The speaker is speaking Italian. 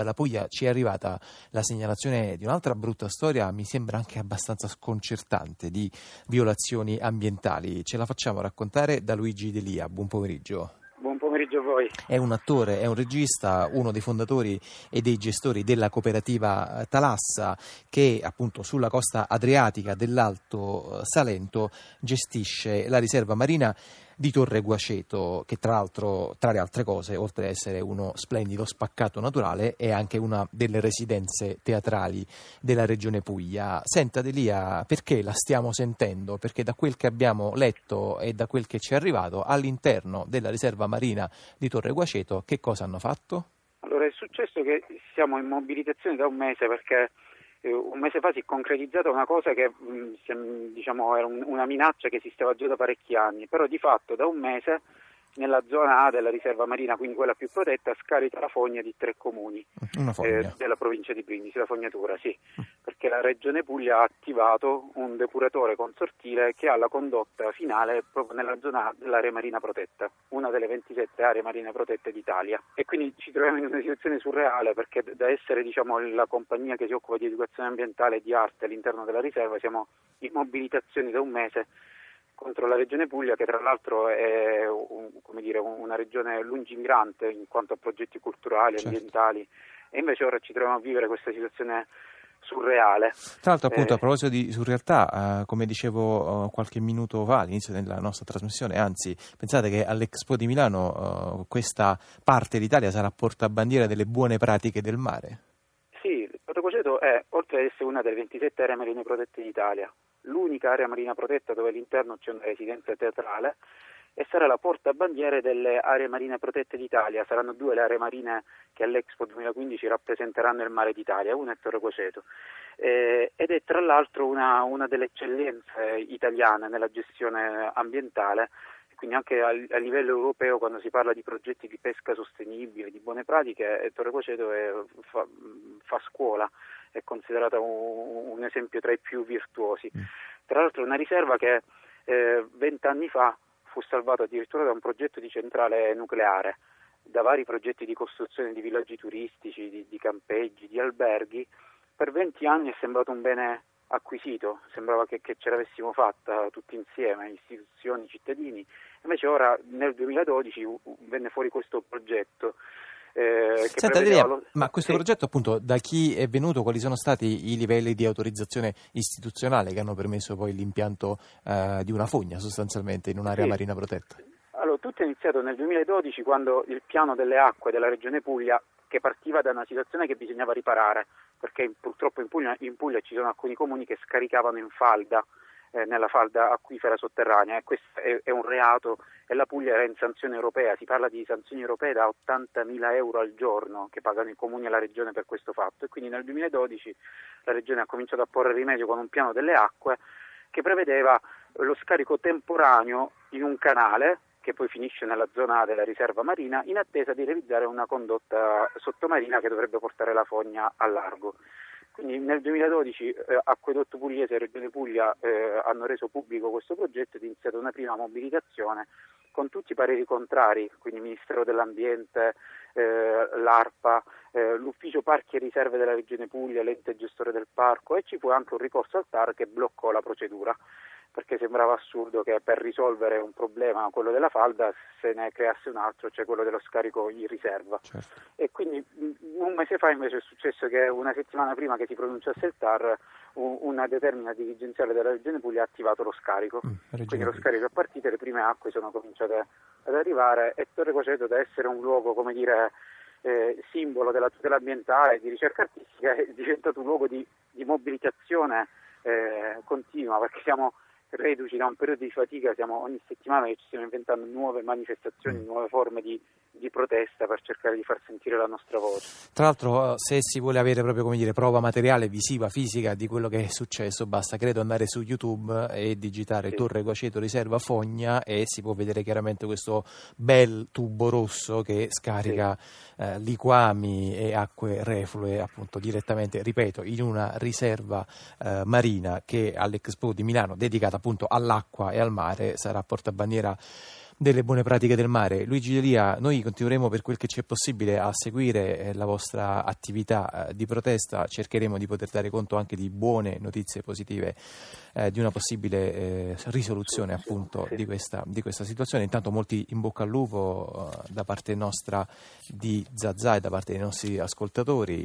Dalla Puglia ci è arrivata la segnalazione di un'altra brutta storia, mi sembra anche abbastanza sconcertante, di violazioni ambientali. Ce la facciamo raccontare da Luigi Delia. Buon pomeriggio. Buon pomeriggio a voi. È un attore, è un regista, uno dei fondatori e dei gestori della cooperativa Talassa che appunto sulla costa adriatica dell'Alto Salento gestisce la riserva marina di Torre Guaceto, che tra l'altro, tra le altre cose, oltre ad essere uno splendido spaccato naturale, è anche una delle residenze teatrali della regione Puglia. Senta Delia, perché la stiamo sentendo? Perché da quel che abbiamo letto e da quel che ci è arrivato, all'interno della riserva marina di Torre Guaceto, che cosa hanno fatto? Allora, è successo che siamo in mobilitazione da un mese perché un mese fa si è concretizzata una cosa che mm, diciamo, era una minaccia che esisteva già da parecchi anni, però di fatto da un mese nella zona A della riserva marina, quindi quella più protetta, scarica la fogna di tre comuni eh, della provincia di Brindisi, la fognatura, sì, perché la Regione Puglia ha attivato un depuratore consortile che ha la condotta finale proprio nella zona A dell'area marina protetta, una delle 27 aree marine protette d'Italia. E quindi ci troviamo in una situazione surreale perché da essere diciamo, la compagnia che si occupa di educazione ambientale e di arte all'interno della riserva siamo in mobilitazione da un mese contro la regione Puglia che tra l'altro è un, dire, una regione lungimirante in quanto a progetti culturali, certo. ambientali e invece ora ci troviamo a vivere questa situazione surreale. Tra l'altro appunto eh, a proposito di surrealtà, eh, come dicevo eh, qualche minuto fa all'inizio della nostra trasmissione, anzi pensate che all'Expo di Milano eh, questa parte d'Italia sarà portabandiera delle buone pratiche del mare. Sì, Porto Coceto è, oltre ad essere una delle 27 aree marine protette d'Italia, l'unica area marina protetta dove all'interno c'è una residenza teatrale e sarà la portabandiere delle aree marine protette d'Italia. Saranno due le aree marine che all'Expo 2015 rappresenteranno il mare d'Italia, una è Torre Coceto. Eh, ed è tra l'altro una, una, delle eccellenze italiane nella gestione ambientale, quindi anche a, a, livello europeo quando si parla di progetti di pesca sostenibile, di buone pratiche, eh, Torre Coceto è, fa, fa scuola è considerata un, un, esempio tra i più virtuosi. Mm. Tra l'altro è una riserva che eh, vent'anni eh, fa fu salvata addirittura da un progetto di centrale nucleare, da vari progetti di costruzione di villaggi turistici, di, di campeggi, di alberghi. Per venti anni è sembrato un bene acquisito, sembrava che, che, ce l'avessimo fatta tutti insieme, istituzioni, cittadini, invece ora nel 2012 venne fuori questo progetto eh, Senta, Adria, lo... ma questo sì. progetto appunto da chi è venuto, quali sono stati i livelli di autorizzazione istituzionale che hanno permesso poi l'impianto eh, di una fogna sostanzialmente in un'area sì. marina protetta? Allora, tutto è iniziato nel 2012 quando il piano delle acque della Regione Puglia che partiva da una situazione che bisognava riparare, perché purtroppo in Puglia, in Puglia ci sono alcuni comuni che scaricavano in falda eh, nella falda acquifera sotterranea. E questo è, è, un reato e la Puglia era in sanzione europea, si parla di sanzioni europee da 80.000 euro al giorno che pagano i comuni e la regione per questo fatto. E quindi nel 2012 la regione ha cominciato a porre rimedio con un piano delle acque che prevedeva lo scarico temporaneo in un canale che poi finisce nella zona della riserva marina in attesa di realizzare una condotta sottomarina che dovrebbe portare la fogna a largo. Quindi nel 2012 eh, Acquedotto Pugliese e Regione Puglia eh, hanno reso pubblico questo progetto ed è iniziata una prima mobilitazione con tutti i pareri contrari, quindi Ministero dell'Ambiente, eh, l'ARPA, eh, l'Ufficio Parchi e Riserve della Regione Puglia, l'ente gestore del parco e ci fu anche un ricorso al TAR che bloccò la procedura perché sembrava assurdo che per risolvere un problema, quello della falda, se ne creasse un altro, cioè quello dello scarico in riserva. Certo. E quindi un mese fa invece è successo che una settimana prima che si pronunciasse il TAR una determina dirigenziale della Regione Puglia ha attivato lo scarico, mm, quindi lo scarico è partito le prime acque sono cominciate ad arrivare e Torre Coceto da essere un luogo, come dire, eh, simbolo della tutela ambientale e di ricerca artistica è diventato un luogo di, di mobilitazione eh, continua perché siamo reduci da un periodo di fatica, siamo ogni settimana che ci stiamo inventando nuove manifestazioni, mm. nuove forme di, di, protesta per cercare di far sentire la nostra voce. Tra l'altro, eh, se si vuole avere proprio come dire, prova materiale, visiva, fisica di quello che è successo, basta credo andare su YouTube e digitare sì. Torre Guaceto Riserva Fogna e si può vedere chiaramente questo bel tubo rosso che scarica sì. eh, liquami e acque reflue appunto direttamente, ripeto, in una riserva eh, marina che all'Expo di Milano dedicata appunto all'acqua e al mare sarà portabandiera delle buone pratiche del mare. Luigi Delia, noi continueremo per quel che ci è possibile a seguire eh, la vostra attività eh, di protesta, cercheremo di poter dare conto anche di buone notizie positive eh, di una possibile eh, risoluzione appunto di questa, di questa, situazione. Intanto molti in bocca al lupo eh, da parte nostra di Zazà e da parte dei nostri ascoltatori.